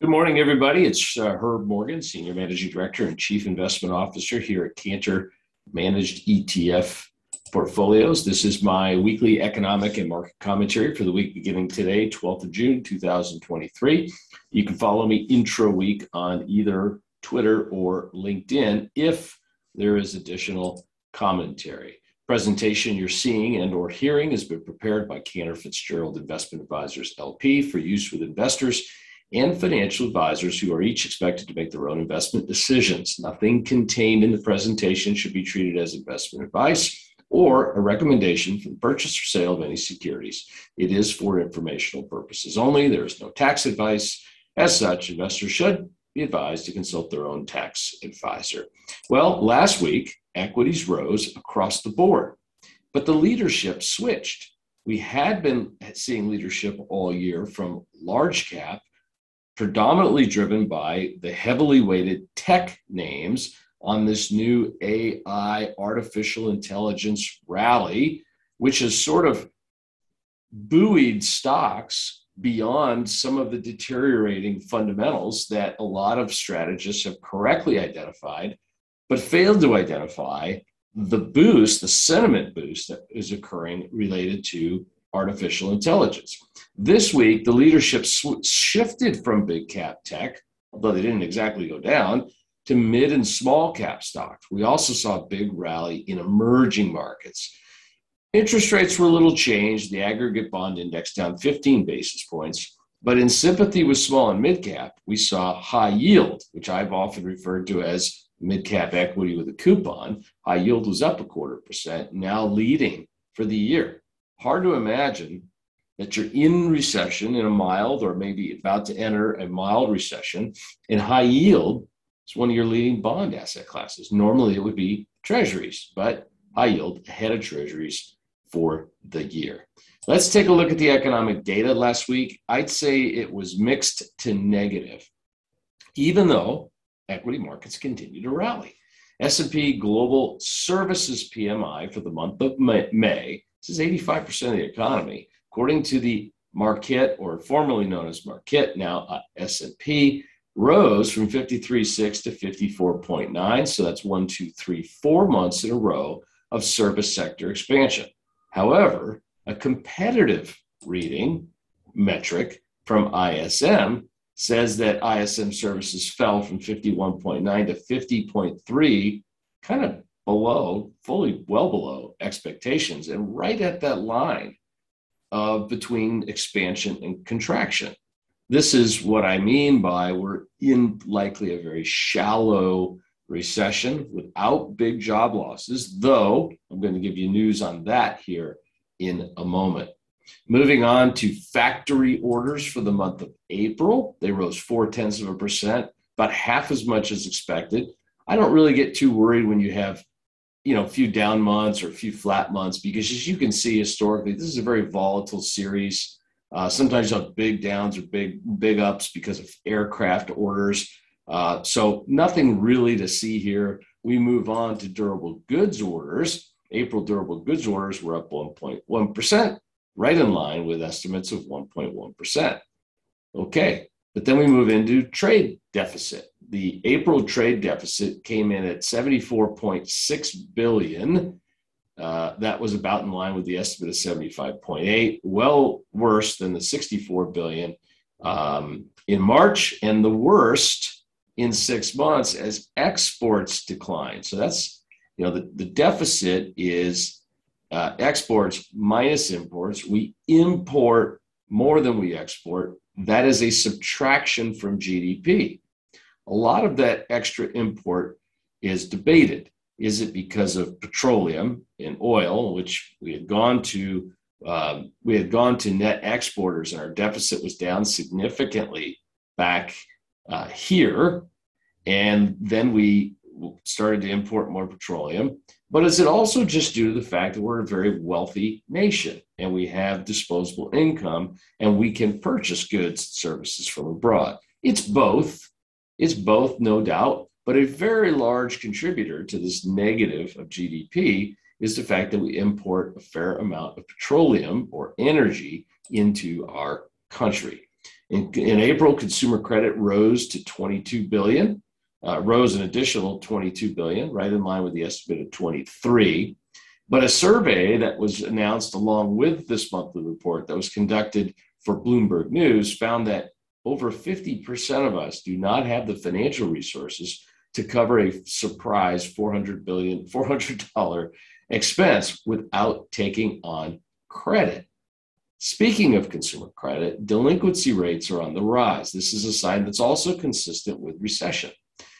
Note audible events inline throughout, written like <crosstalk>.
Good morning, everybody. It's uh, Herb Morgan, Senior Managing Director and Chief Investment Officer here at Cantor Managed ETF Portfolios. This is my weekly economic and market commentary for the week beginning today, 12th of June, 2023. You can follow me intro week on either Twitter or LinkedIn if there is additional commentary. Presentation you're seeing and or hearing has been prepared by Cantor Fitzgerald Investment Advisors LP for use with investors and financial advisors who are each expected to make their own investment decisions. Nothing contained in the presentation should be treated as investment advice or a recommendation for the purchase or sale of any securities. It is for informational purposes only. There is no tax advice. As such, investors should be advised to consult their own tax advisor. Well, last week, equities rose across the board, but the leadership switched. We had been seeing leadership all year from large cap predominantly driven by the heavily weighted tech names on this new AI artificial intelligence rally, which has sort of buoyed stocks beyond some of the deteriorating fundamentals that a lot of strategists have correctly identified, but failed to identify the boost, the sentiment boost that is occurring related to artificial intelligence. This week, the leadership sw- shifted from big cap tech, although they didn't exactly go down, to mid and small cap stocks. We also saw a big rally in emerging markets. Interest rates were a little changed, the aggregate bond index down 15 basis points. But in sympathy with small and mid cap, we saw high yield, which I've often referred to as mid cap equity with a coupon. High yield was up a quarter percent, now leading for the year hard to imagine that you're in recession in a mild or maybe about to enter a mild recession and high yield is one of your leading bond asset classes. Normally it would be treasuries but high yield ahead of treasuries for the year. Let's take a look at the economic data. Last week i'd say it was mixed to negative even though equity markets continue to rally. S&p global services pmi for the month of may this is 85% of the economy. According to the Markit, or formerly known as Markit, now uh, S&P, rose from 53.6 to 54.9. So that's one, two, three, four months in a row of service sector expansion. However, a competitive reading metric from ISM says that ISM services fell from 51.9 to 50.3, kind of below, fully well below expectations, and right at that line of between expansion and contraction. This is what I mean by we're in likely a very shallow recession without big job losses, though I'm going to give you news on that here in a moment. Moving on to factory orders for the month of April, they rose four tenths of a percent, about half as much as expected. I don't really get too worried when you have you know a few down months or a few flat months because as you can see historically this is a very volatile series. Uh, sometimes you have big downs or big big ups because of aircraft orders. Uh, so nothing really to see here. We move on to durable goods orders. April durable goods orders were up 1.1% right in line with estimates of 1.1% okay but then we move into trade deficit the April trade deficit came in at 74.6 billion. Uh, that was about in line with the estimate of 75.8, well worse than the 64 billion um, in March, and the worst in six months as exports decline. So that's you know the, the deficit is uh, exports minus imports. We import more than we export. That is a subtraction from GDP. A lot of that extra import is debated. Is it because of petroleum and oil, which we had gone to? Um, we had gone to net exporters, and our deficit was down significantly back uh, here. And then we started to import more petroleum. But is it also just due to the fact that we're a very wealthy nation and we have disposable income and we can purchase goods and services from abroad? It's both. It's both, no doubt, but a very large contributor to this negative of GDP is the fact that we import a fair amount of petroleum or energy into our country. In, in April, consumer credit rose to 22 billion, uh, rose an additional 22 billion, right in line with the estimate of 23. But a survey that was announced along with this monthly report that was conducted for Bloomberg News found that over 50% of us do not have the financial resources to cover a surprise 400 billion $400 expense without taking on credit. Speaking of consumer credit, delinquency rates are on the rise. This is a sign that's also consistent with recession.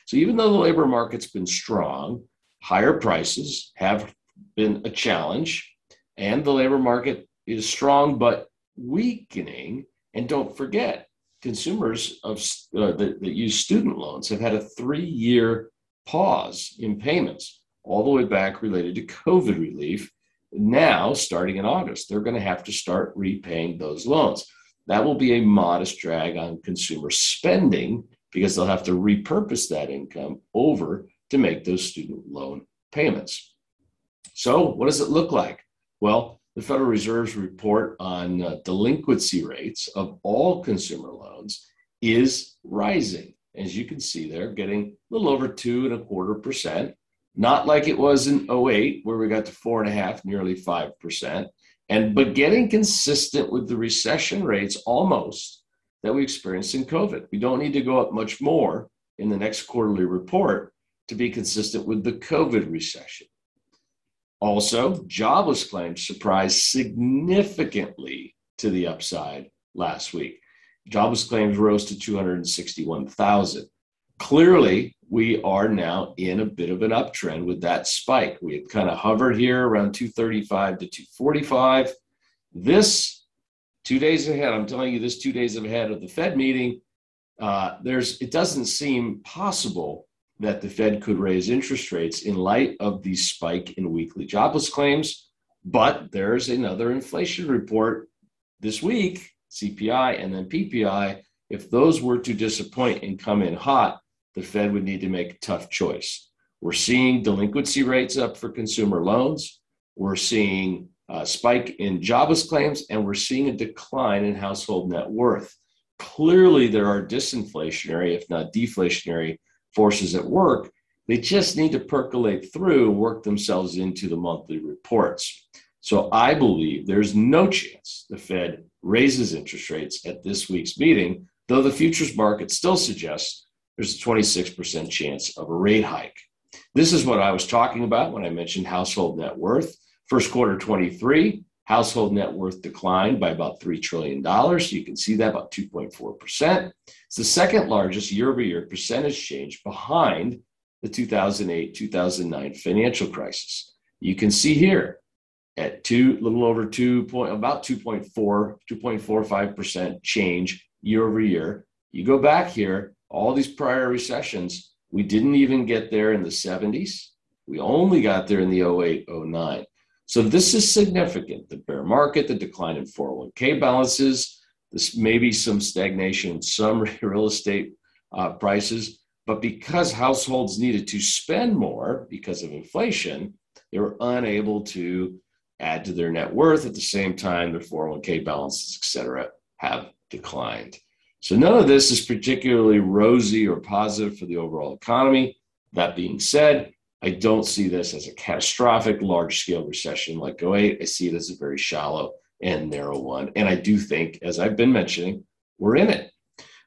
So even though the labor market's been strong, higher prices have been a challenge, and the labor market is strong but weakening. And don't forget, consumers of uh, that, that use student loans have had a three-year pause in payments, all the way back related to COVID relief. Now, starting in August, they're going to have to start repaying those loans. That will be a modest drag on consumer spending because they'll have to repurpose that income over to make those student loan payments. So, what does it look like? Well, the Federal Reserve's report on uh, delinquency rates of all consumer loans is rising. As you can see there, getting a little over two and a quarter percent, not like it was in 08, where we got to four and a half, nearly five percent, and but getting consistent with the recession rates almost that we experienced in COVID. We don't need to go up much more in the next quarterly report to be consistent with the COVID recession. Also, jobless claims surprised significantly to the upside last week. Jobless claims rose to 261,000. Clearly, we are now in a bit of an uptrend with that spike. We had kind of hovered here around 235 to 245. This two days ahead, I'm telling you, this two days ahead of the Fed meeting, uh, there's it doesn't seem possible that the Fed could raise interest rates in light of the spike in weekly jobless claims. But there's another inflation report this week, CPI and then PPI. If those were to disappoint and come in hot, the Fed would need to make a tough choice. We're seeing delinquency rates up for consumer loans. We're seeing a spike in jobless claims, and we're seeing a decline in household net worth. Clearly, there are disinflationary, if not deflationary, forces at work. They just need to percolate through and work themselves into the monthly reports. So I believe there's no chance the Fed raises interest rates at this week's meeting, though the futures market still suggests there's a 26% chance of a rate hike. This is what I was talking about when I mentioned household net worth. First quarter 23, Household net worth declined by about $3 trillion. You can see that about 2.4%. It's the second largest year over year percentage change behind the 2008 2009 financial crisis. You can see here at two, little over two point, about 2.4, 2.45% change year over year. You go back here, all these prior recessions, we didn't even get there in the 70s. We only got there in the 08, 09. So this is significant. The bear market, the decline in 401k balances, this may be some stagnation in some <laughs> real estate uh, prices, but because households needed to spend more because of inflation, they were unable to add to their net worth at the same time their 401k balances, et cetera, have declined. So none of this is particularly rosy or positive for the overall economy. That being said, I don't see this as a catastrophic large scale recession like 08. I see it as a very shallow and narrow one. And I do think, as I've been mentioning, we're in it.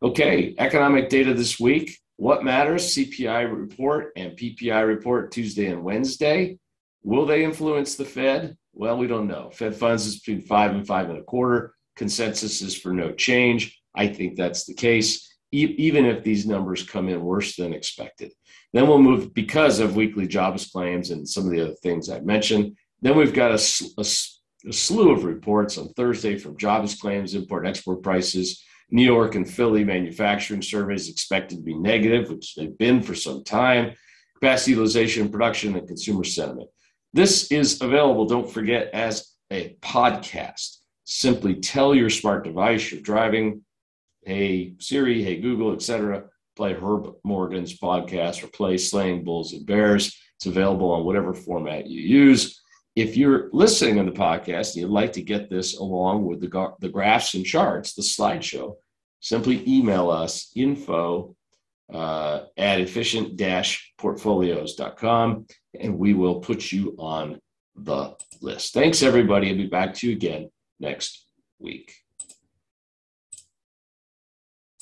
Okay, economic data this week. What matters? CPI report and PPI report Tuesday and Wednesday. Will they influence the Fed? Well, we don't know. Fed funds is between five and five and a quarter. Consensus is for no change. I think that's the case, even if these numbers come in worse than expected. Then we'll move because of weekly jobs claims and some of the other things I mentioned. Then we've got a, a, a slew of reports on Thursday from jobs claims, import and export prices. New York and Philly manufacturing surveys expected to be negative, which they've been for some time. Capacity utilization, production, and consumer sentiment. This is available, don't forget, as a podcast. Simply tell your smart device you're driving, hey Siri, hey Google, etc play Herb Morgan's podcast or play Slaying Bulls and Bears. It's available on whatever format you use. If you're listening on the podcast and you'd like to get this along with the, the graphs and charts, the slideshow, simply email us info uh, at efficient portfolios.com and we will put you on the list. Thanks, everybody. I'll be back to you again next week.